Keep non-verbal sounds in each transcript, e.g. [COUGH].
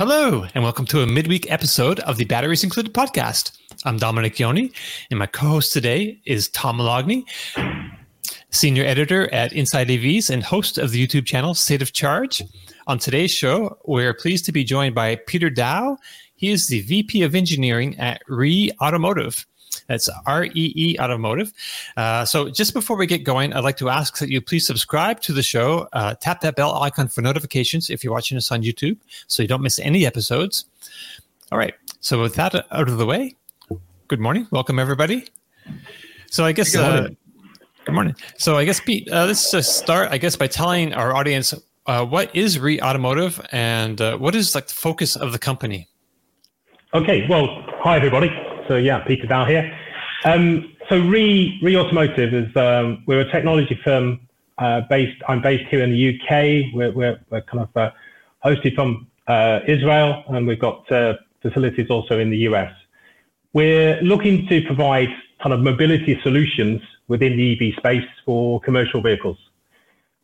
Hello, and welcome to a midweek episode of the Batteries Included podcast. I'm Domenick Yoney, and my co host today is Tom Moloughney, senior editor at Inside EVs and host of the YouTube channel State of Charge. On today's show, we're pleased to be joined by Peter Dow. He is the VP of Engineering at REE Automotive. That's R E E Automotive. Uh, so, just before we get going, I'd like to ask that you please subscribe to the show. Uh, tap that bell icon for notifications if you're watching us on YouTube so you don't miss any episodes. All right. So, with that out of the way, good morning. Welcome, everybody. So, I guess. Good morning. Uh, good morning. So, I guess, Pete, uh, let's just start, I guess, by telling our audience uh, what is REE Automotive and uh, what is like the focus of the company? Okay. Well, hi, everybody. So yeah, Peter Dow here. Um, so Re REE Automotive is um, we're a technology firm uh, based. I'm based here in the UK. We're we're, we're kind of uh, hosted from uh, Israel, and we've got uh, facilities also in the US. We're looking to provide kind of mobility solutions within the EV space for commercial vehicles,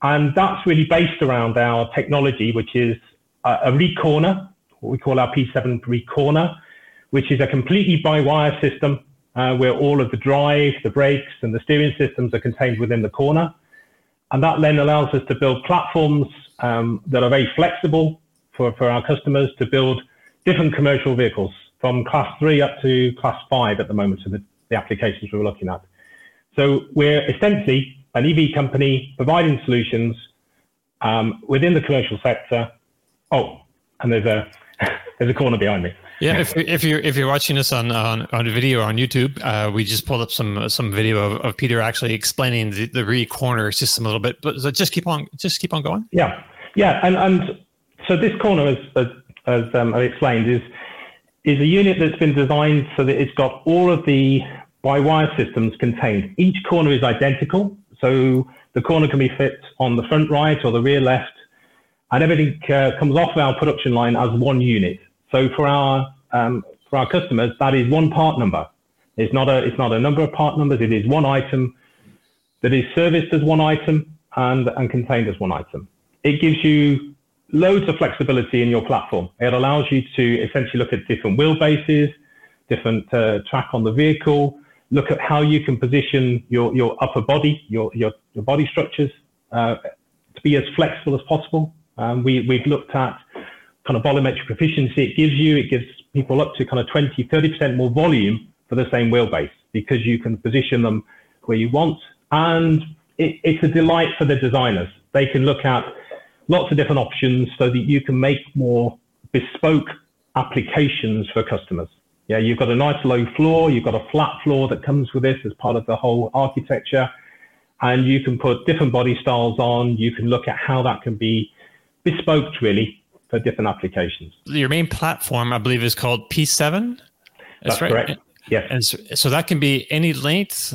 and that's really based around our technology, which is a REEcorner, what we call our P7 REEcorner which is a completely by-wire system uh, where all of the drive, the brakes, and the steering systems are contained within the corner. And that then allows us to build platforms um, that are very flexible for, for our customers to build different commercial vehicles from class three up to class five at the moment, so the, the applications we're looking at. So we're essentially an EV company providing solutions um, within the commercial sector. Oh, and there's a [LAUGHS] there's a corner behind me. Yeah, if, if you're if you're watching this on on, on video on YouTube, uh, we just pulled up some some video of, of Peter actually explaining the, the REEcorner system a little bit. But so just keep on just keep on going. Yeah, yeah, and and so this corner, as as, as um, I explained, is is a unit that's been designed so that it's got all of the by wire systems contained. Each corner is identical, so the corner can be fit on the front right or the rear left, and everything uh, comes off our production line as one unit. So for our um, for our customers, that is one part number. It's not a it's not a number of part numbers. It is one item that is serviced as one item and and contained as one item. It gives you loads of flexibility in your platform. It allows you to essentially look at different wheelbases, different uh, track on the vehicle, look at how you can position your, your upper body, your, your, your body structures uh, to be as flexible as possible. Um, we, we've looked at kind of volumetric efficiency it gives you. It gives people up to kind of 20, 30% more volume for the same wheelbase because you can position them where you want. And it, it's a delight for the designers. They can look at lots of different options so that you can make more bespoke applications for customers. Yeah, you've got a nice low floor, you've got a flat floor that comes with this as part of the whole architecture, and you can put different body styles on. You can look at how that can be bespoke really for different applications. Your main platform, I believe, is called P7. That's, That's right. correct. Yes. And so, so, that can be any length,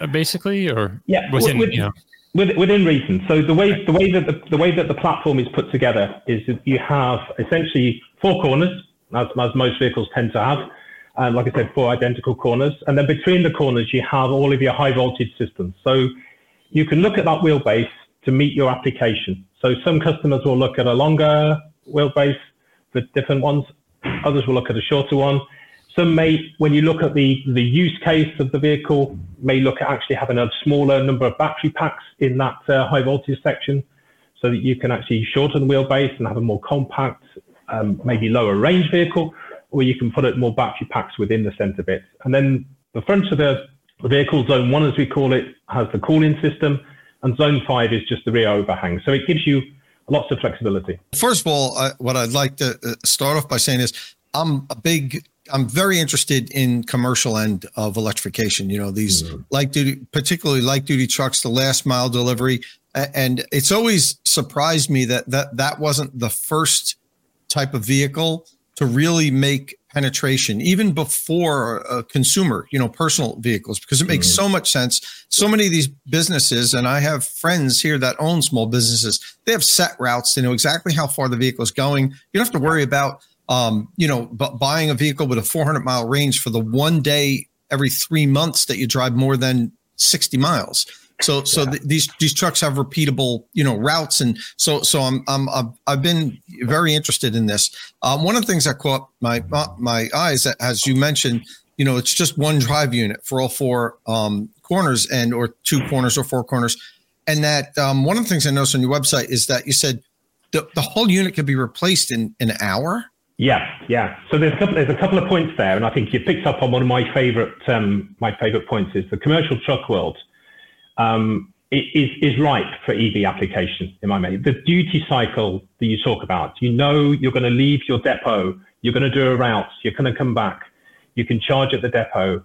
uh, basically, or yeah, within, with, you know. within reason. So the way the way that the, the way that the platform is put together is that you have essentially four corners, as, as most vehicles tend to have. And like I said, four identical corners, and then between the corners you have all of your high voltage systems. So you can look at that wheelbase to meet your application. So some customers will look at a longer wheelbase for different ones. Others will look at a shorter one. Some may, when you look at the, the use case of the vehicle, may look at actually having a smaller number of battery packs in that uh, high voltage section so that you can actually shorten the wheelbase and have a more compact, um, maybe lower range vehicle, or you can put it more battery packs within the center bit. And then the front of the, vehicle, zone one as we call it, has the cooling system, and zone five is just the rear overhang. So it gives you lots of flexibility. First of all, I, what I'd like to uh, start off by saying is I'm a big I'm very interested in commercial end of electrification. You know, these mm-hmm. light duty, particularly light duty trucks, the last mile delivery, and it's always surprised me that that that wasn't the first type of vehicle to really make penetration even before a consumer you know personal vehicles because it makes mm-hmm. so much sense. So many of these businesses and i have friends here that own small businesses they have set routes. They know exactly how far the vehicle is going. You don't have to worry about um, you know b- buying a vehicle with a 400 mile range for the one day every three months that you drive more than 60 miles So so yeah. these these trucks have repeatable you know routes, and so so I'm I'm I've been very interested in this. Um, one of the things that caught my my eyes, as you mentioned, you know, it's just one drive unit for all four um, corners and or two corners or four corners, and that um, one of the things I noticed on your website is that you said the, the whole unit could be replaced in, in an hour. Yeah, yeah. So there's a couple, there's a couple of points there, and I think you picked up on one of my favorite um, my favorite points is the commercial truck world um, is is ripe for EV application. In my mind. the duty cycle that you talk about, you know, you're going to leave your depot, you're going to do a route, you're going to come back, you can charge at the depot.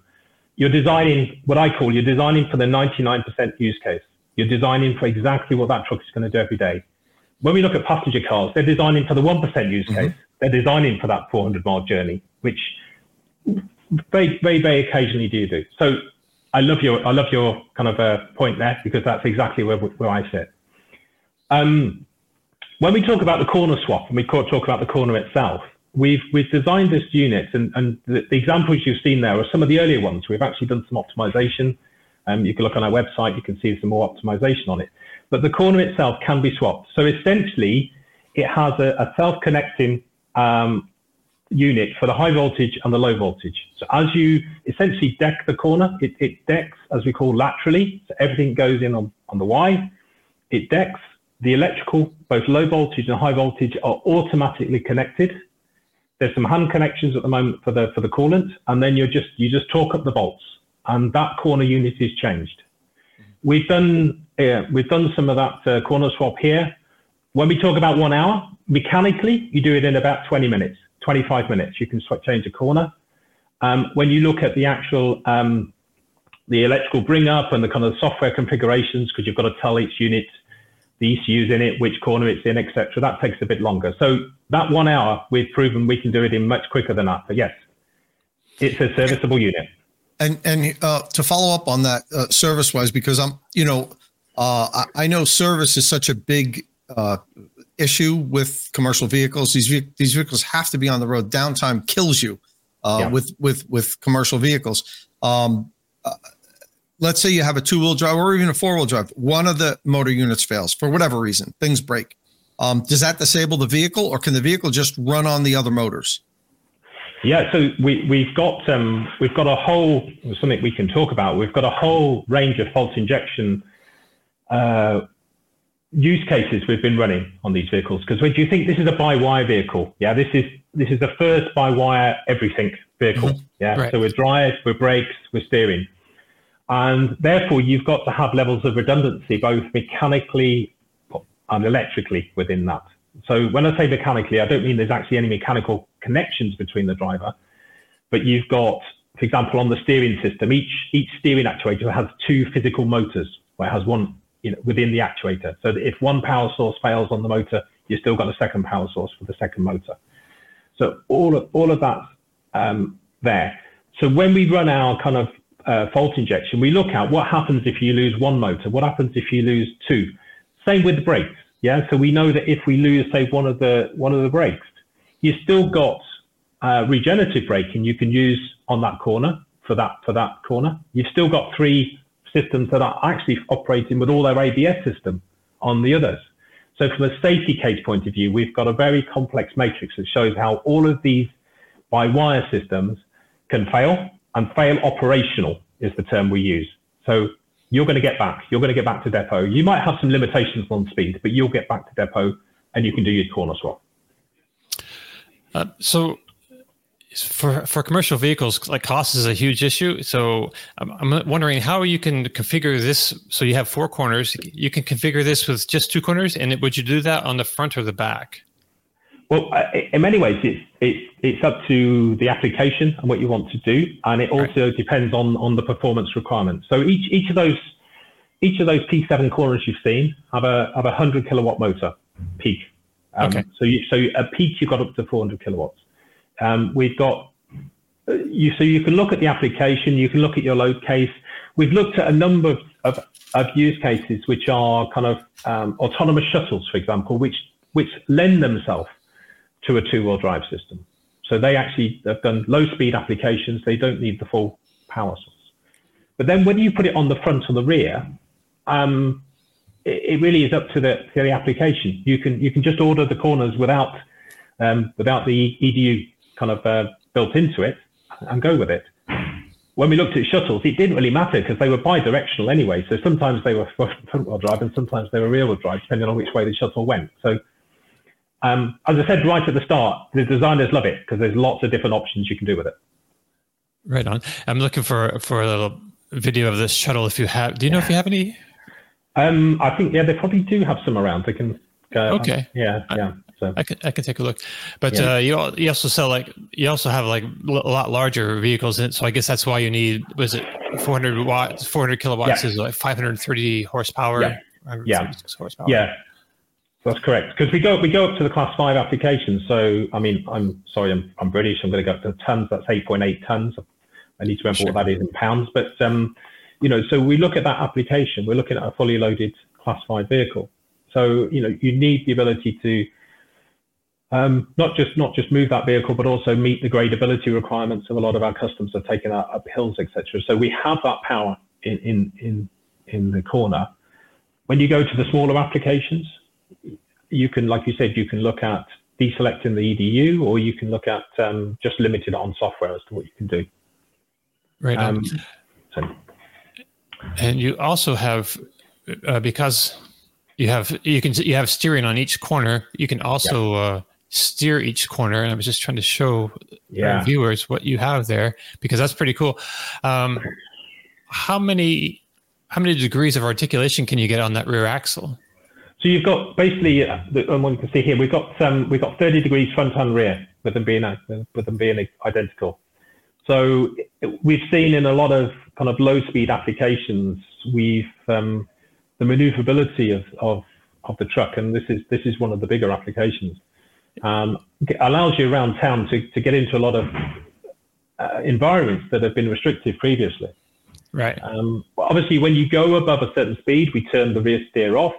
You're designing what I call you're designing for the 99% use case. You're designing for exactly what that truck is going to do every day when we look at passenger cars, they're designing for the 1% use case. Mm-hmm. They're designing for that 400 mile journey, which very, very, very occasionally do you do. So I love your, I love your kind of uh, point there because that's exactly where, where I sit. Um, when we talk about the corner swap and we talk about the corner itself, we've we've designed this unit and, and the, the, examples you've seen there are some of the earlier ones. We've actually done some optimization. Um, you can look on our website, you can see some more optimization on it but the corner itself can be swapped. So essentially, it has a, a self-connecting um, unit for the high voltage and the low voltage. So as you essentially deck the corner, it, it decks, as we call laterally, so everything goes in on, on the Y. It decks the electrical, both low voltage and high voltage are automatically connected. There's some hand connections at the moment for the for the coolant, and then you just you just torque up the bolts, and that corner unit is changed. We've done uh, we've done some of that uh, corner swap here. When we talk about one hour, mechanically, you do it in about 20 minutes, 25 minutes. You can change a corner. Um, when you look at the actual um, the electrical bring up and the kind of software configurations, because you've got to tell each unit the ECUs in it, which corner it's in, etc. That takes a bit longer. So that one hour, we've proven we can do it in much quicker than that. But yes, it's a serviceable unit. And and uh, to follow up on that uh, service wise, because I'm you know uh, I, I, know service is such a big uh, issue with commercial vehicles. These these vehicles have to be on the road. Downtime kills you uh, yeah. with with with commercial vehicles. Um, uh, let's say you have a two wheel drive or even a four wheel drive. One of the motor units fails for whatever reason. Things break. Um, does that disable the vehicle, or can the vehicle just run on the other motors? Yeah, so we, we've got um, we've got a whole something we can talk about. We've got a whole range of fault injection uh, use cases we've been running on these vehicles. Because do you think this is a by-wire vehicle? Yeah, this is this is the first by-wire everything vehicle. Mm-hmm. Yeah, right. so we're drive, we're brakes, we're steering, and therefore you've got to have levels of redundancy both mechanically and electrically within that. So when I say mechanically, I don't mean there's actually any mechanical connections between the driver, but you've got, for example, on the steering system, each each steering actuator has two physical motors, where it has one you know, within the actuator. So that if one power source fails on the motor, you've still got a second power source for the second motor. So all of all of that's um, there. So when we run our kind of uh, fault injection, we look at what happens if you lose one motor, what happens if you lose two. Same with the brakes. Yeah, so we know that if we lose, say, one of the one of the brakes, you've still got uh, regenerative braking you can use on that corner for that for that corner. You've still got three systems that are actually operating with all their ABS system on the others. So from a safety case point of view, we've got a very complex matrix that shows how all of these by-wire systems can fail and fail operational is the term we use. So you're going to get back. You're going to get back to depot. You might have some limitations on speed, but you'll get back to depot and you can do your corner swap. Uh, so for for commercial vehicles, like cost is a huge issue. So I'm, I'm, wondering how you can configure this. So you have four corners. You can configure this with just two corners, and it, would you do that on the front or the back? Well, in many ways, it's it's it's up to the application and what you want to do, and it also right. depends on on the performance requirements. So each each of those each of those P7 corners you've seen have a have a hundred kilowatt motor peak. Um, okay. So you so a peak you've got up to 400 kilowatts. Um, we've got uh, you so you can look at the application, you can look at your load case. We've looked at a number of, of, of use cases which are kind of um, autonomous shuttles, for example, which which lend themselves to a two-wheel drive system. So they actually have done low-speed applications. They don't need the full power source. But then when you put it on the front or the rear, um, it, it, really is up to the, to the application. You can you can just order the corners without um, without the EDU kind of uh, built into it and go with it. When we looked at shuttles, it didn't really matter because they were bi-directional anyway. So sometimes they were front-wheel drive and sometimes they were rear-wheel drive, depending on which way the shuttle went. So um, as I said right at the start, the designers love it because there's lots of different options you can do with it. Right on. I'm looking for for a little video of this shuttle. If you have, do you know if you have any? Um, I think yeah, they probably do have some around. They can. Uh, okay. Yeah, yeah. So I can I can take a look, but yeah. uh, you you also sell like you also have like a lot larger vehicles, in it, so I guess that's why you need was it 400 watts, 400 kilowatts yeah. is like 530 horsepower. Yeah. Yeah. Horsepower. Yeah. That's correct. Because we go we go up to the class five application. So I mean, I'm sorry, I'm I'm British. I'm going to go up to tons. That's 8.8 tons. I need to remember sure. what that is in pounds. But um, you know, so we look at that application. We're looking at a fully loaded class five vehicle. So you know, you need the ability to um, not just not just move that vehicle, but also meet the gradability requirements of a lot of our customers are taking that up hills, etc. So we have that power in in in in the corner. When you go to the smaller applications, you can, like you said, you can look at deselecting the EDU, or you can look at um, just limited on software as to what you can do. Right. Um, so. And you also have uh, because you have you can you have steering on each corner. You can also yeah. uh, steer each corner. And I was just trying to show yeah. viewers what you have there because that's pretty cool. Um, how many how many degrees of articulation can you get on that rear axle? So you've got basically, uh, the one you can see here, we've got um, we've got 30 degrees front and rear with them being with them being identical. So we've seen in a lot of kind of low speed applications, we've um, the maneuverability of, of of the truck, and this is this is one of the bigger applications um, allows you around town to, to get into a lot of uh, environments that have been restricted previously. Right. Um, obviously, when you go above a certain speed, we turn the rear steer off,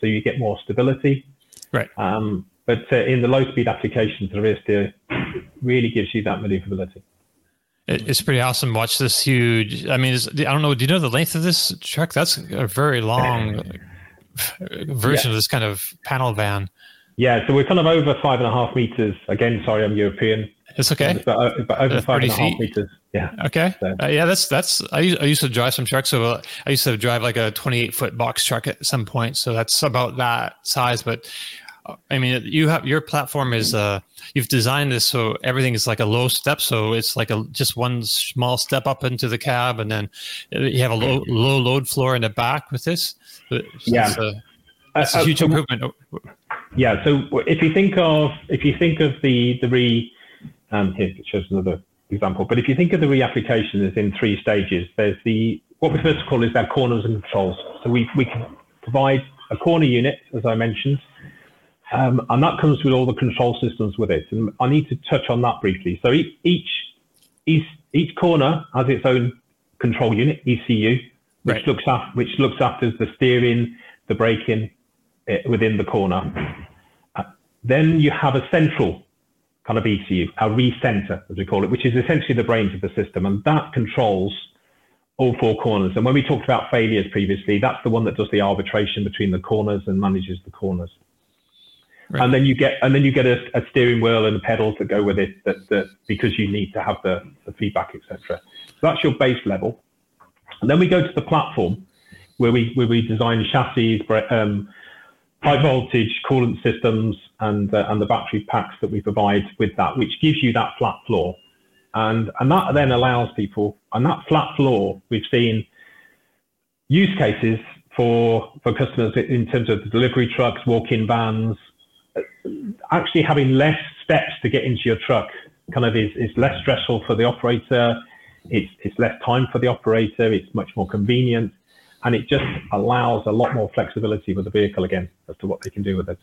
so you get more stability. Right. Um, but uh, in the low speed applications, the rear steer really gives you that maneuverability. It's pretty awesome. Watch this huge. I mean, I don't know. Do you know the length of this truck? That's a very long [LAUGHS] version yeah. of this kind of panel van. Yeah, so we're kind of over five and a half meters. Again, sorry, I'm European. It's okay. But, but over five and a half meters. Yeah. Okay. So. Uh, yeah, that's that's. I used, I used to drive some trucks. So uh, I used to drive like a 28 foot box truck at some point. So that's about that size. But uh, I mean, you have your platform is uh you've designed this so everything is like a low step. So it's like a just one small step up into the cab, and then you have a low low load floor in the back with this. yeah. It's a, it's a uh, huge improvement. Yeah. So if you think of if you think of the the REE um, here it shows another example, but if you think of the REE application as in three stages, there's the what we first call is our corners and controls. So we we can provide a corner unit, as I mentioned, um, and that comes with all the control systems with it. And I need to touch on that briefly. So each each each corner has its own control unit, ECU, which right. looks after which looks after the steering, the braking, uh, within the corner. Then you have a central kind of ECU, a REEcenter, as we call it, which is essentially the brains of the system, and that controls all four corners. And when we talked about failures previously, that's the one that does the arbitration between the corners and manages the corners. Right. And then you get and then you get a, a, steering wheel and a pedal to go with it that, that because you need to have the, the feedback, etc. So that's your base level. And then we go to the platform where we where we design chassis, um, high voltage coolant systems and uh, and the battery packs that we provide with that, which gives you that flat floor, and and that then allows people and that flat floor we've seen use cases for for customers in terms of the delivery trucks, walk-in vans, actually having less steps to get into your truck kind of is, is less stressful for the operator. It's, it's less time for the operator. It's much more convenient and it just allows a lot more flexibility with the vehicle again as to what they can do with it.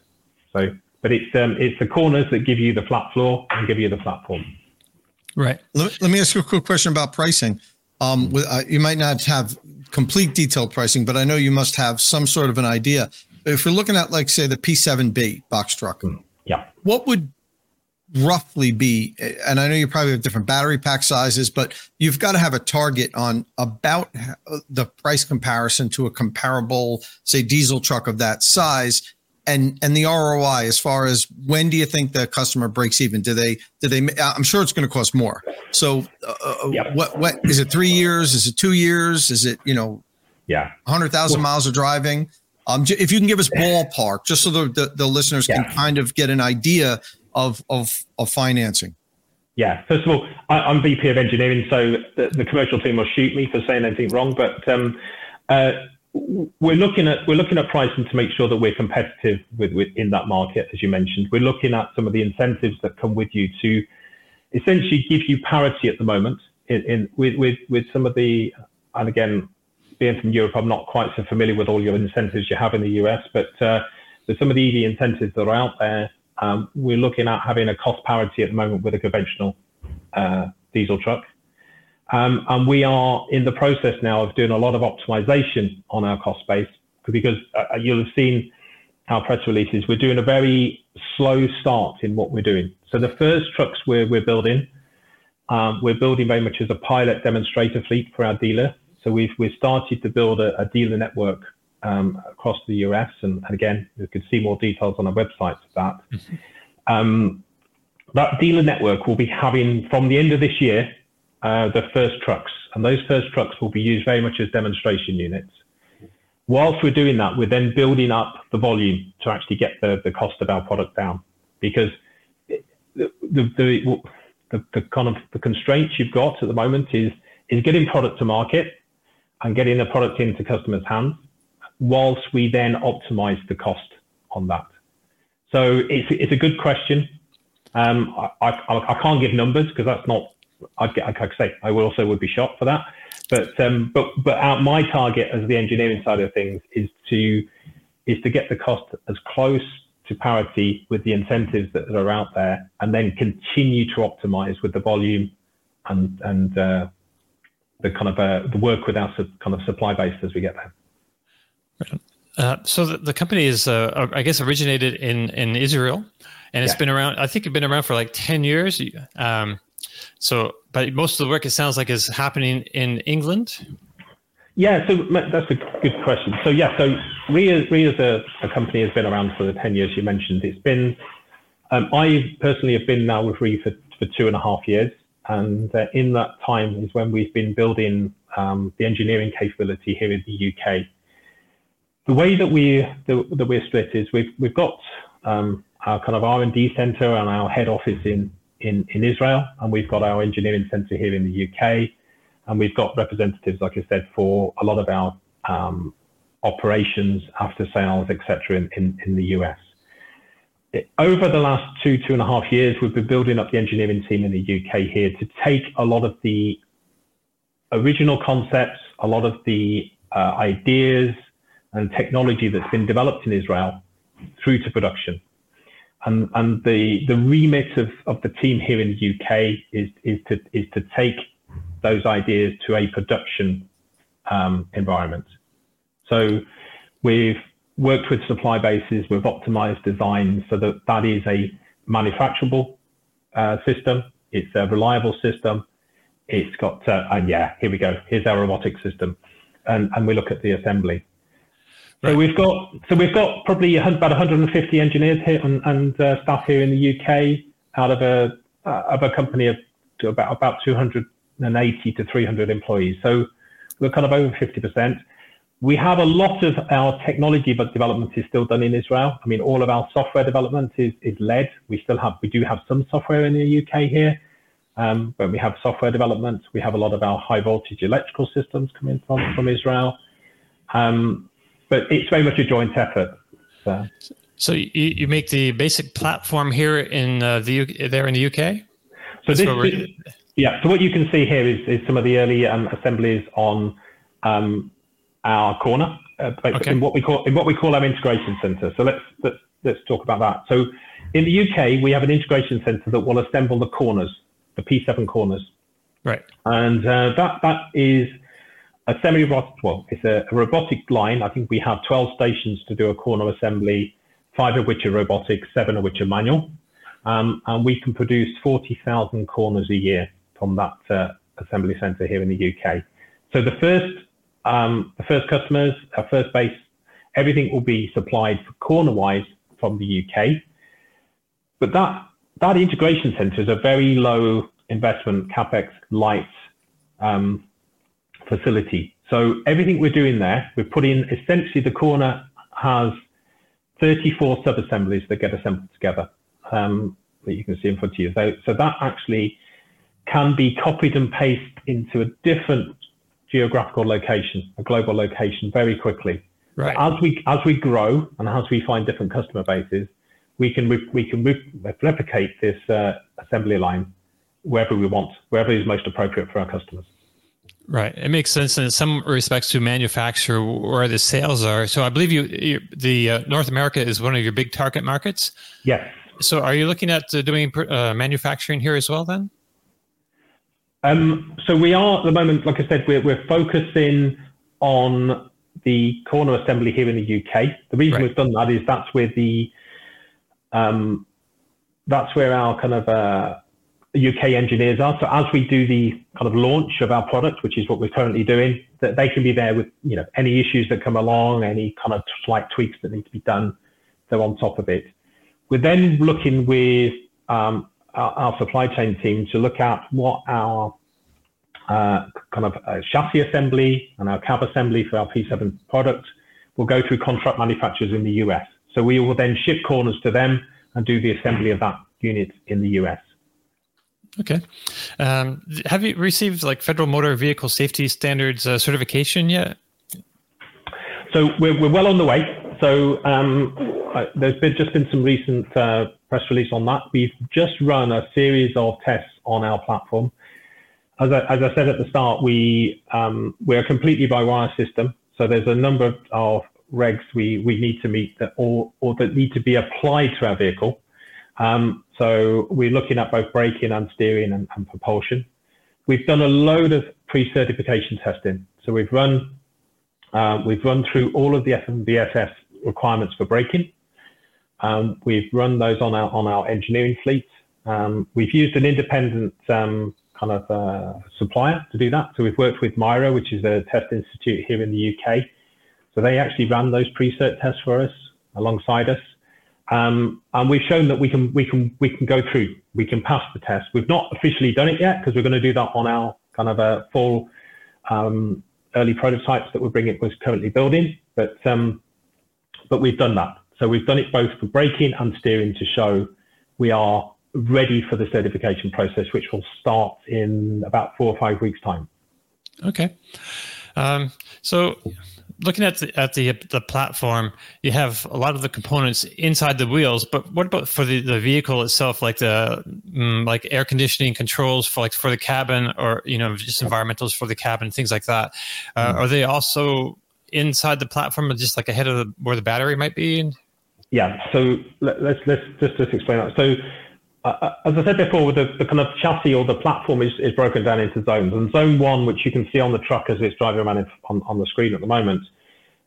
So, but it's um, it's the corners that give you the flat floor and give you the platform. Right. Let, let me ask you a quick question about pricing. Um, with, uh, you might not have complete detailed pricing, but I know you must have some sort of an idea. If we're looking at, like, say, the P7B box truck, yeah, what would roughly be? And I know you probably have different battery pack sizes, but you've got to have a target on about the price comparison to a comparable, say, diesel truck of that size. And, and the ROI as far as when do you think the customer breaks even? Do they do they? I'm sure it's going to cost more. So, uh, uh, yep. what what is it? Three years? Is it two years? Is it you know? Yeah, hundred thousand miles of driving. Um, if you can give us ballpark, just so the, the, the listeners yeah. can kind of get an idea of, of, of financing. Yeah, first of all, I, am VP of engineering, so the, the, commercial team will shoot me for saying anything wrong. But um, uh, we're looking at we're looking at pricing to make sure that we're competitive with, with in that market, as you mentioned. We're looking at some of the incentives that come with you to essentially give you parity at the moment in, in with, with with some of the and again being from Europe, I'm not quite so familiar with all your incentives you have in the US, but uh, there's some of the EV incentives that are out there. Um, we're looking at having a cost parity at the moment with a conventional uh, diesel truck. Um, and we are in the process now of doing a lot of optimization on our cost base because uh, you'll have seen our press releases. We're doing a very slow start in what we're doing. So the first trucks we're, we're building, um, we're building very much as a pilot demonstrator fleet for our dealer. So we've we've started to build a, a dealer network um, across the US, and, and, again, you could see more details on our website of that. Mm-hmm. Um, that dealer network will be having from the end of this year uh, the first trucks, and those first trucks will be used very much as demonstration units. Whilst we're doing that, we're then building up the volume to actually get the, the cost of our product down, because the, the, the, the, the kind of the constraints you've got at the moment is is getting product to market and getting the product into customers' hands, whilst we then optimize the cost on that. So it's, it's a good question. Um, I, I, I, can't give numbers because that's not, I'd get, like I say, I will also would be shot for that. But, um, but, but our, my target as the engineering side of things is to, is to get the cost as close to parity with the incentives that are out there and then continue to optimize with the volume and, and, uh, the kind of uh, the work with our kind of supply base as we get there. Uh, so the, the, company is, uh, I guess, originated in in Israel, and it's yeah. been around. I think it's been around for like ten years. Um, so, but most of the work it sounds like is happening in England. Yeah, so that's a good question. So yeah, so REE as a, a company has been around for the ten years you mentioned. It's been, um, I personally have been now with REE for, for two and a half years. And uh, in that time is when we've been building um, the engineering capability here in the UK. The way that we that we're split is we've we've got um, our kind of R&D center and our head office in, in in Israel, and we've got our engineering center here in the UK, and we've got representatives, like I said, for a lot of our um, operations, after sales, etc., in, in, in the US over the last two, two and a half years, we've been building up the engineering team in the UK here to take a lot of the original concepts, a lot of the uh, ideas and technology that's been developed in Israel through to production. And, and the, the remit of, of the team here in the UK is, is, to, is to take those ideas to a production um, environment. So we've worked with supply bases, we've optimized designs so that that is a manufacturable uh, system. It's a reliable system. It's got, uh, and yeah, here we go. Here's our robotic system. And, and we look at the assembly. So we've got, so we've got probably about 150 engineers here and, and uh, staff here in the UK out of a, uh, of a company of about, about 280 to 300 employees. So we're kind of over 50% we have a lot of our technology development is still done in Israel. I mean, all of our software development is, is led. We still have, we do have some software in the UK here, um, but we have software development. We have a lot of our high voltage electrical systems coming from, from Israel. Um, but it's very much a joint effort. So, so you, you make the basic platform here in uh, the UK, there in the UK? So this, this, yeah, so what you can see here is, is some of the early um, assemblies on um, our corner uh, okay. in what we call in what we call our integration center. So let's let's let's talk about that. So in the UK, we have an integration center that will assemble the corners, the P7 corners. Right. And uh, that that is a semi-robotic. Well, it's a, a, robotic line. I think we have 12 stations to do a corner assembly, five of which are robotic, seven of which are manual. um, and we can produce 40,000 corners a year from that uh, assembly center here in the UK. So the first, um, the first customers, our first base, everything will be supplied corner-wise from the UK. But that that integration center is a very low investment capex light um, facility. So everything we're doing there, we're putting essentially the corner has 34 sub-assemblies that get assembled together um, that you can see in front of you. So, so that actually can be copied and pasted into a different geographical location, a global location, very quickly. Right. As we as we grow and as we find different customer bases, we can we can replicate this uh, assembly line wherever we want, wherever is most appropriate for our customers. Right. It makes sense in some respects to manufacture where the sales are. So I believe you, you the uh, North America is one of your big target markets. Yes. So are you looking at uh, doing uh, manufacturing here as well then? Um, so we are at the moment, like I said, we're, we're focusing on the corner assembly here in the UK. The reason right. we've done that is that's where the um, that's where our kind of uh, UK engineers are. So as we do the kind of launch of our product, which is what we're currently doing, that they can be there with you know any issues that come along, any kind of slight tweaks that need to be done. They're on top of it. We're then looking with um, our, our, supply chain team to look at what our uh, kind of uh, chassis assembly and our cab assembly for our P7 product will go through contract manufacturers in the US. So we will then ship corners to them and do the assembly of that unit in the US. Okay. Um, have you received like federal motor vehicle safety standards uh, certification yet? So we're, we're well on the way. So um, there's been just been some recent uh, press release on that. We've just run a series of tests on our platform. As I, as I said at the start, we um, we're completely by wire system. So there's a number of, of regs we, we need to meet that or, or that need to be applied to our vehicle. Um, so we're looking at both braking and steering and, and propulsion. We've done a load of pre-certification testing. So we've run uh, we've run through all of the FMVSS requirements for braking. Um, we've run those on our on our engineering fleet. Um, we've used an independent um, kind of uh, supplier to do that. So we've worked with MIRA, which is a test institute here in the UK. So they actually ran those pre-cert tests for us alongside us. Um, and we've shown that we can we can we can go through, we can pass the test. We've not officially done it yet because we're going to do that on our kind of a full um, early prototypes that we're bringing was currently building, but um, but we've done that. So we've done it both for braking and steering to show we are ready for the certification process, which will start in about four or five weeks' time. Okay. Um, so looking at the at the the platform, you have a lot of the components inside the wheels. But what about for the, the vehicle itself, like the mm, like air conditioning controls for like for the cabin, or you know just environmentals for the cabin, things like that? Uh, mm. Are they also inside the platform, or just like ahead of the, where the battery might be? Yeah. So let, us let's just just explain that. So uh, as I said before, the, the, kind of chassis or the platform is, is broken down into zones. And zone one, which you can see on the truck as it's driving around on, on the screen at the moment,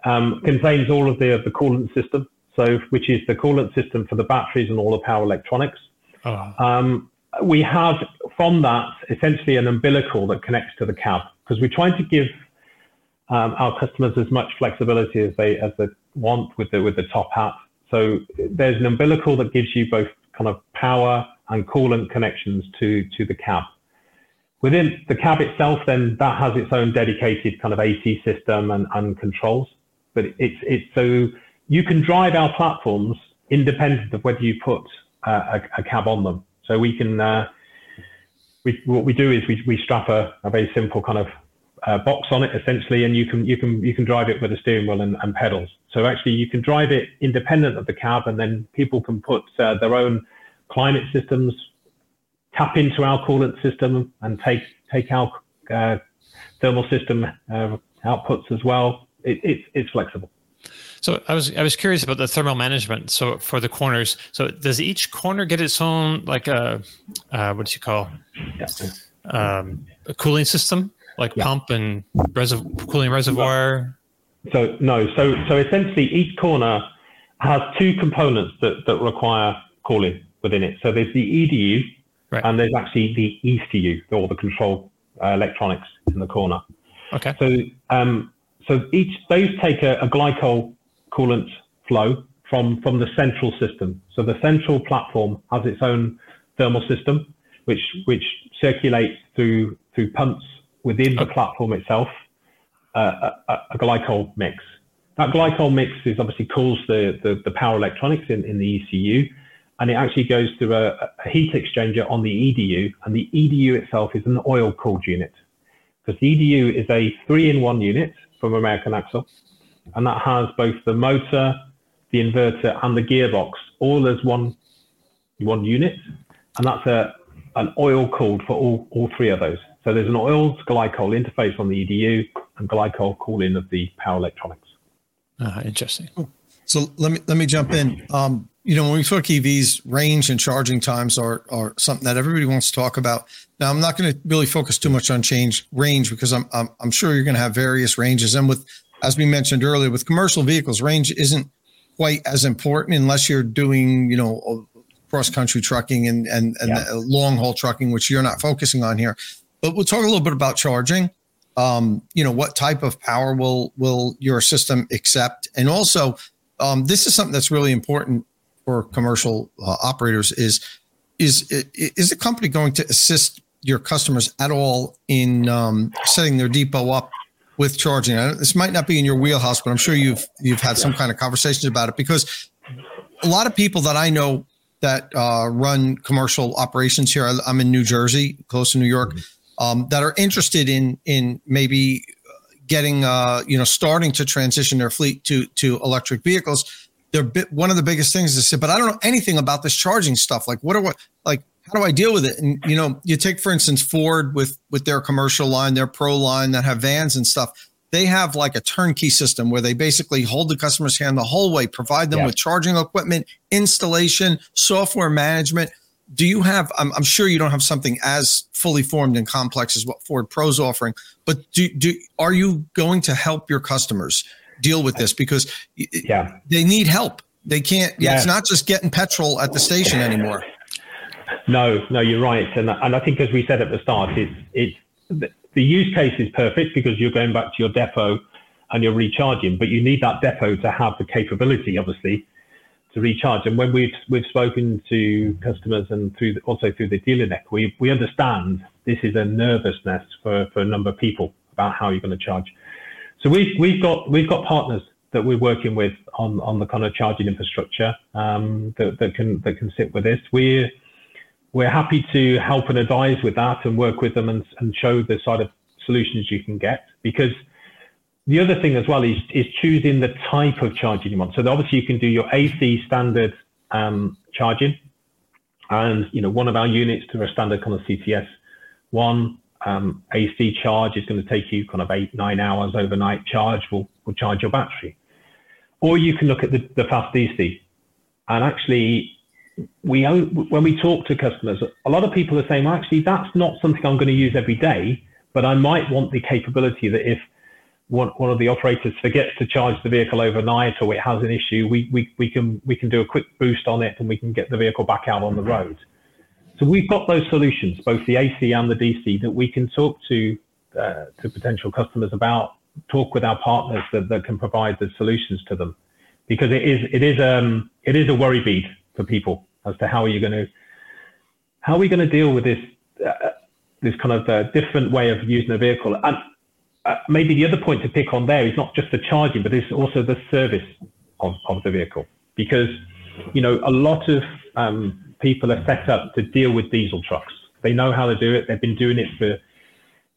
um, contains all of the, the coolant system, so which is the coolant system for the batteries and all the power electronics. Oh. Um, we have from that essentially an umbilical that connects to the cab because we're trying to give um, our customers as much flexibility as they as they want with the with the top hat. So there's an umbilical that gives you both kind of power and coolant connections to, to the cab. Within the cab itself, then that has its own dedicated kind of AC system and, and controls. But it's, it's so you can drive our platforms independent of whether you put uh, a, a, cab on them. So we can, uh, we, what we do is we, we strap a, a very simple kind of uh, box on it essentially, and you can you can you can drive it with a steering wheel and, and, pedals. So actually, you can drive it independent of the cab, and then people can put uh, their own climate systems, tap into our coolant system, and take take our uh, thermal system uh, outputs as well. It, it, it's flexible. So I was I was curious about the thermal management. So for the corners, so does each corner get its own like a uh, uh, what do you call um, a cooling system? like yeah. pump and reserv- cooling reservoir? So no, so so essentially each corner has two components that, that require cooling. Within it. So there's the EDU, Right. and there's actually the ECU, or the control uh, electronics in the corner. Okay. So, um, so each those take a, a glycol coolant flow from from the central system. So the central platform has its own thermal system, which which circulates through through pumps within the platform itself, uh, a, a, a glycol mix. That glycol mix is obviously cools the, the, the power electronics in, in the ECU, and it actually goes through a, a heat exchanger on the EDU, and the EDU itself is an oil cooled unit because the EDU is a three-in-one unit from American Axle, and that has both the motor, the inverter, and the gearbox all as one one unit, and that's a an oil cooled for all all three of those. So there's an oil glycol interface on the EDU and glycol cooling of the power electronics. Uh, interesting. So let me let me jump in. Um, you know, when we talk EVs, range and charging times are are something that everybody wants to talk about. Now, I'm not going to really focus too much on change range because I'm I'm, I'm sure you're going to have various ranges. And with as we mentioned earlier, with commercial vehicles, range isn't quite as important unless you're doing you know cross country trucking and and, and Yeah. long haul trucking, which you're not focusing on here. But we'll talk a little bit about charging um, you know, what type of power will will your system accept, and also um, this is something that's really important for commercial uh, operators is is is the company going to assist your customers at all in um, setting their depot up with charging? This might not be in your wheelhouse, but I'm sure you've you've had some kind of conversations about it because a lot of people that I know that uh, run commercial operations here. I'm in New Jersey, close to New York, um, that are interested in in maybe getting uh, you know starting to transition their fleet to to electric vehicles. They're bit, one of the biggest things is to say, but I don't know anything about this charging stuff. Like, what are what like? How do I deal with it? And you know, you take for instance Ford with with their commercial line, their pro line that have vans and stuff. They have like a turnkey system where they basically hold the customer's hand the whole way, provide them Yeah. with charging equipment, installation, software management. Do you have? I'm, I'm sure you don't have something as fully formed and complex as what Ford Pro's offering, but do do are you going to help your customers deal with this because Yeah. they need help? They can't. Yeah. It's not just getting petrol at the station anymore. No, no, you're right, and and I think as we said at the start, it's it's the, the use case is perfect because you're going back to your depot and you're recharging, but you need that depot to have the capability, obviously, to recharge. And when we've we've spoken to customers and through the, also through the dealer network, we we understand this is a nervousness for for a number of people about how you're going to charge. So we've we've got we've got partners that we're working with on on the kind of charging infrastructure um, that that can that can sit with this. We're we're happy to help and advise with that and work with them and, and show the side of solutions you can get because the other thing as well is, is choosing the type of charging you want. So obviously you can do your AC standard um, charging and you know one of our units to a standard kind of CCS one um, AC charge is going to take you kind of eight nine hours overnight charge will will charge your battery, or you can look at the, the fast DC, and actually we when we talk to customers, a lot of people are saying, well, actually, that's not something I'm going to use every day, but I might want the capability that if one, one of the operators forgets to charge the vehicle overnight or it has an issue, we, we, we can we can do a quick boost on it and we can get the vehicle back out on the road. So we've got those solutions, both the AC and the DC, that we can talk to uh, to potential customers about, talk with our partners that, that can provide the solutions to them, because it is it is um it is a worry bead for people as to how are you going to how are we going to deal with this uh, this kind of uh, different way of using a vehicle? And uh, maybe the other point to pick on there is not just the charging but it's also the service of, of the vehicle. Because you know a lot of um, people are set up to deal with diesel trucks. They know how to do it. They've been doing it for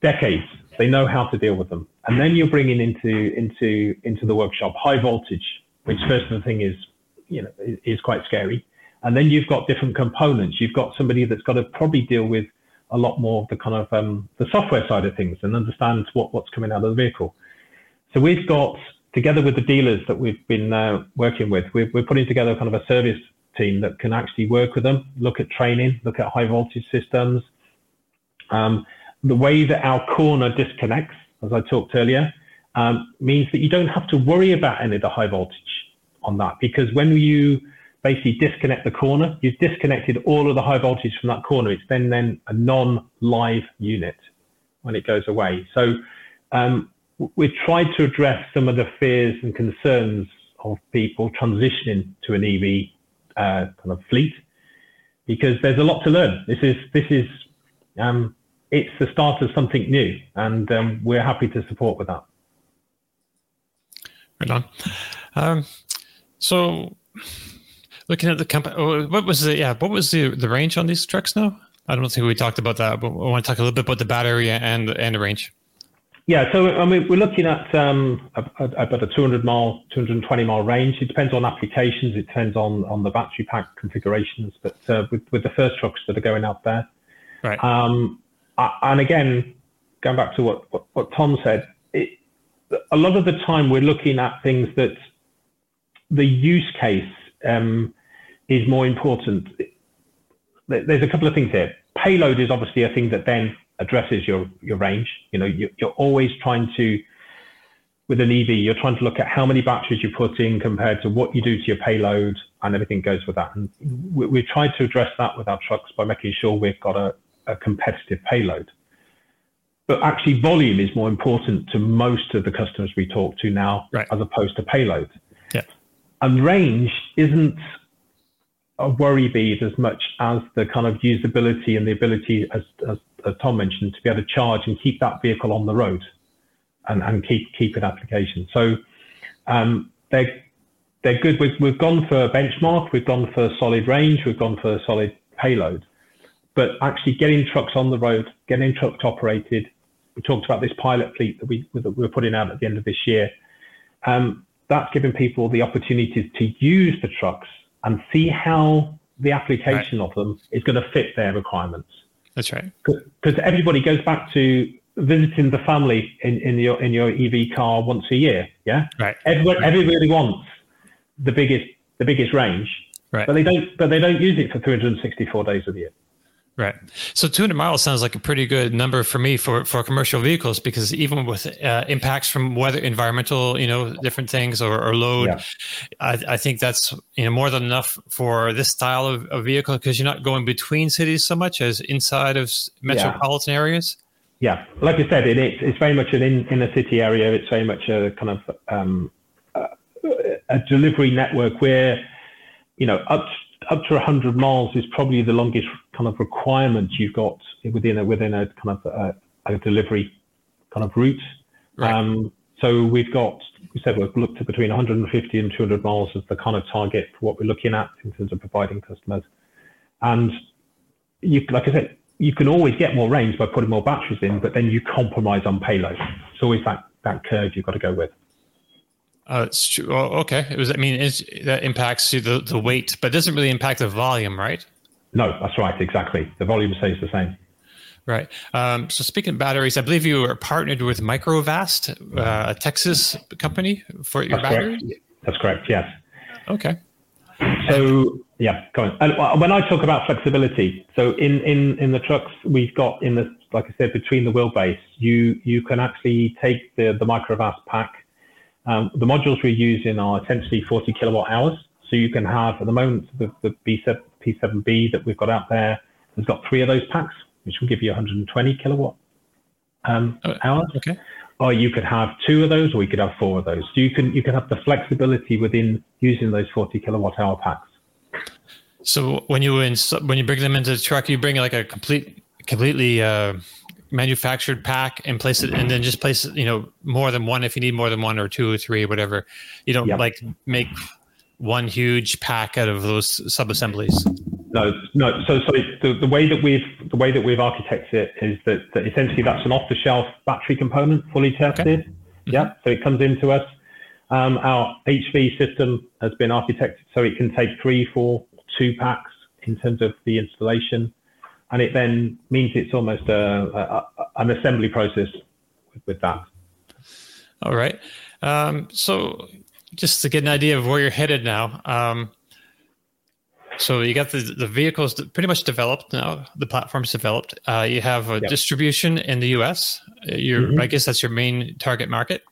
decades. They know how to deal with them. And then you're bringing into into into the workshop high voltage which first thing is you know is, is quite scary. And then you've got different components. You've got somebody that's got to probably deal with a lot more of the kind of um, the software side of things and understand what, what's coming out of the vehicle. So we've got together with the dealers that we've been uh, working with we're, we're putting together kind of a service team that can actually work with them look at training look at high voltage systems um, the way that our corner disconnects as i talked earlier um, means that you don't have to worry about any of the high voltage on that because when you basically disconnect the corner. You've disconnected all of the high voltage from that corner. It's then then a non-live unit when it goes away. So um, we've tried to address some of the fears and concerns of people transitioning to an EV uh, kind of fleet because there's a lot to learn. This is this is um, it's the start of something new, and um, we're happy to support with that. Right on. Um, so, looking at the company, oh, what was the yeah? What was the the range on these trucks now? I don't think we talked about that, but I want to talk a little bit about the battery and and the range. Yeah, so I mean, we're looking at um, about a 200 mile, 220 mile range. It depends on applications. It depends on on the battery pack configurations. But uh, with with the first trucks that are going out there, right? Um, and again, going back to what what, what Tom said, it, a lot of the time we're looking at things that the use case um, is more important. There's a couple of things here. Payload is obviously a thing that then addresses your your range. You know, you, you're always trying to with an EV, you're trying to look at how many batteries you put in compared to what you do to your payload, and everything goes with that. And we, we tried to address that with our trucks by making sure we've got a, a competitive payload. But actually, volume is more important to most of the customers we talk to now, right. as opposed to payload. Yeah. And range isn't a worry bead as much as the kind of usability and the ability, as, as, as Tom mentioned, to be able to charge and keep that vehicle on the road and, and keep keep it application. So um, they're they're good. We've, we've gone for a benchmark, we've gone for a solid range, we've gone for a solid payload. But actually getting trucks on the road, getting trucks operated, we talked about this pilot fleet that we that we're putting out at the end of this year. Um, that's giving people the opportunity to use the trucks and see how the application right. of them is going to fit their requirements. That's right. Because everybody goes back to visiting the family in, in your in your EV car once a year. Yeah. Right. Everybody, right. everybody wants the biggest the biggest range. Right. But they don't but they don't use it for 364 days of the year. Right. So 200 miles sounds like a pretty good number for me for, for commercial vehicles because even with uh, impacts from weather, environmental, you know, different things or, or load, yeah. I, I, think that's, you know, more than enough for this style of, of vehicle because you're not going between cities so much as inside of metropolitan yeah. areas. Yeah. Like I said, it, it's very much an in, inner city area. It's very much a kind of um, a, a delivery network where, you know, up up to 100 miles is probably the longest kind of requirement you've got within a within a kind of a, a delivery kind of route. Right. Um, so we've got we said we've looked at between 150 and 200 miles as the kind of target for what we're looking at in terms of providing customers. And you, like I said, you can always get more range by putting more batteries in, but then you compromise on payload. It's always that that curve you've got to go with. Uh, it's true. Oh, okay. It was. I mean, that impacts the the weight, but doesn't really impact the volume, right? No, that's right. Exactly. The volume stays the same. Right. Um, so speaking of batteries, I believe you are partnered with Microvast, uh, a Texas company for your that's batteries. Correct. That's correct. Yes. Okay. So yeah, go on. And when I talk about flexibility, so in in in the trucks we've got in the like I said between the wheelbase, you you can actually take the the Microvast pack um, the modules we're using are essentially 40 kilowatt hours. So you can have, at the moment, the, the B7, P7B that we've got out there has got three of those packs, which will give you 120 kilowatt um, oh, hours. Okay. Or you could have two of those, or you could have four of those. So you can you can have the flexibility within using those 40 kilowatt hour packs. So when you when you bring them into the truck, you bring like a complete completely uh, manufactured pack and place it and then just place you know more than one if you need more than one or two or three or whatever you don't yep. like make one huge pack out of those sub assemblies no no so so the, the way that we've the way that we've architected it is that, that essentially that's an off the shelf battery component fully tested okay. Mm-hmm. yeah so it comes into us um, our hv system has been architected so it can take three four two packs in terms of the installation and it then means it's almost a, a, an assembly process with, with, that. All right. Um, so just to get an idea of where you're headed now. Um, so you got the, the vehicles pretty much developed now. The platform's developed. Uh, you have a yep. distribution in the U.S. Your, mm-hmm. I guess that's your main target market.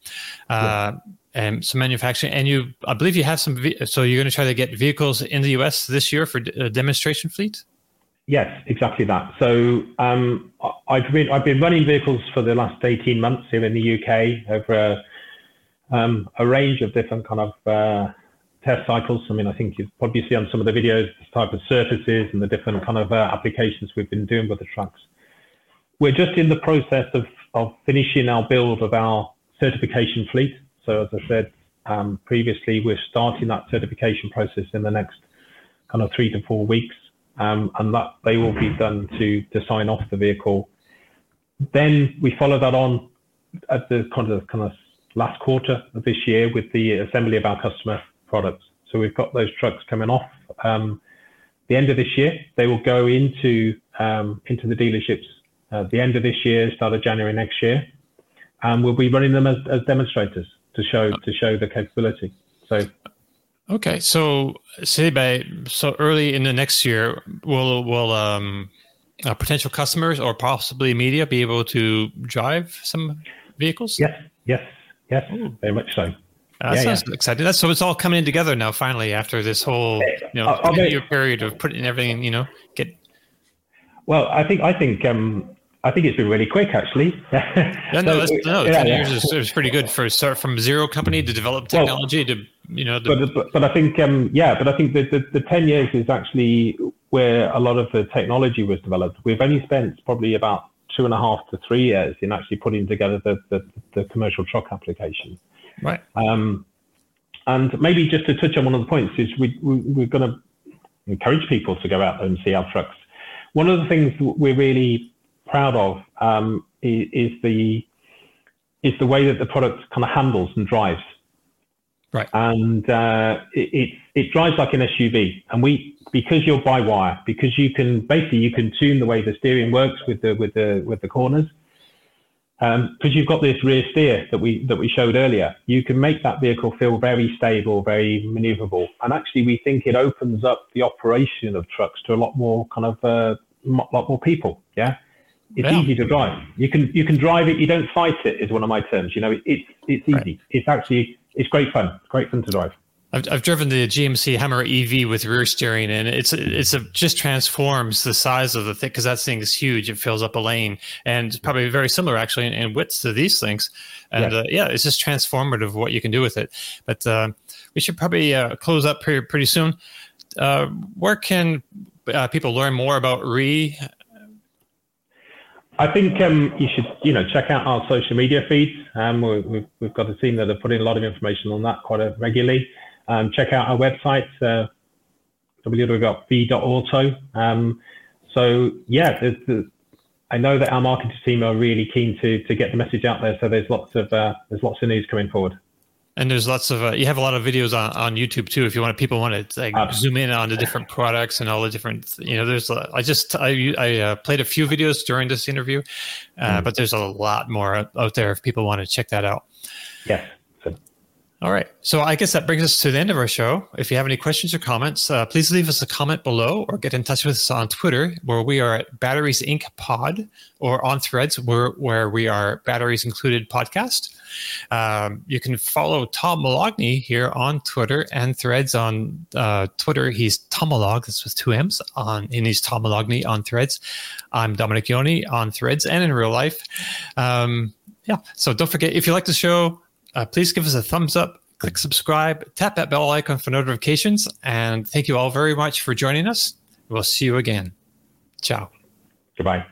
Uh, and some manufacturing. And you, I believe you have some. So you're going to try to get vehicles in the US this year for a demonstration fleet. Yes, exactly that. So um, I've been I've been running vehicles for the last 18 months here in the UK over a, um, a range of different kind of uh, test cycles. I mean, I think you probably see on some of the videos the type of surfaces and the different kind of uh, applications we've been doing with the trucks. We're just in the process of, of finishing our build of our certification fleet. So as I said um, previously, we're starting that certification process in the next kind of three to four weeks um, and that they will be done to to sign off the vehicle. Then we follow that on at the kind of kind of last quarter of this year with the assembly of our customer products. So we've got those trucks coming off. Um, the end of this year, they will go into um, into the dealerships. At the end of this year, start of January next year, and we'll be running them as, as demonstrators to show to show the capability. So Okay, so say by so early in the next year, will will um, uh, potential customers or possibly media be able to drive some vehicles? Yes, yes, yes, Ooh. very much so. Uh, that yeah, sounds yeah. exciting. That's so it's all coming together now. Finally, after this whole you know uh, year period of putting everything, you know, get. Well, I think I think um, I think it's been really quick, actually. yeah, no, no, [LAUGHS] yeah, ten yeah. years is, is, pretty good for start from zero company to develop technology well, to you know. The, but, but, but I think um, yeah, but I think the, the, the ten years is actually where a lot of the technology was developed. We've only spent probably about two and a half to three years in actually putting together the the, the commercial truck application. Right. Um, and maybe just to touch on one of the points is we, we we're going to encourage people to go out there and see our trucks. One of the things we're really proud of um, is, is, the is the way that the product kind of handles and drives. Right. And uh, it, it, it drives like an SUV, and we because you're by wire, because you can basically you can tune the way the steering works with the with the with the corners. Because um, you've got this rear steer that we that we showed earlier, you can make that vehicle feel very stable, very maneuverable, and actually we think it opens up the operation of trucks to a lot more kind of uh, lot more people. Yeah, it's yeah. easy to drive. You can you can drive it. You don't fight it. Is one of my terms. You know, it, it's it's easy. Right. It's actually it's great fun. It's great fun to drive. I've, I've driven the GMC Hummer EV with rear steering, and it's it's a, just transforms the size of the thing because that thing is huge. It fills up a lane, and probably very similar actually in, in width to these things. And uh, yeah, it's just transformative what you can do with it. But uh, we should probably uh, close up pretty pretty soon. Uh, where can uh, people learn more about REE I think um, you should, you know, check out our social media feeds. Um, we, have got a team that are putting a lot of information on that quite regularly. Um, check out our website, uh, www.ree.auto. Um, so yeah, there's, there's, I know that our marketing team are really keen to to get the message out there. So there's lots of uh, there's lots of news coming forward. And there's lots of uh, you have a lot of videos on, on YouTube too. If you want, people want to like zoom in on the different products and all the different, you know, there's. I just I I uh, played a few videos during this interview, uh, mm. but there's a lot more out there if people want to check that out. Yes. All right. So I guess that brings us to the end of our show. If you have any questions or comments, uh, please leave us a comment below or get in touch with us on Twitter, where we are at Batteries Inc. Pod, or on Threads, where, where we are Batteries Included Podcast. Um, you can follow Tom Moloughney here on Twitter and Threads. On uh, Twitter, he's Tomolog, that's with two M's, on, and he's Tom Moloughney on Threads. I'm Domenick Yoney on Threads and in real life. Um, yeah. So don't forget, if you like the show, uh, please give us a thumbs up, click subscribe, tap that bell icon for notifications, and thank you all very much for joining us. We'll see you again. Ciao. Goodbye.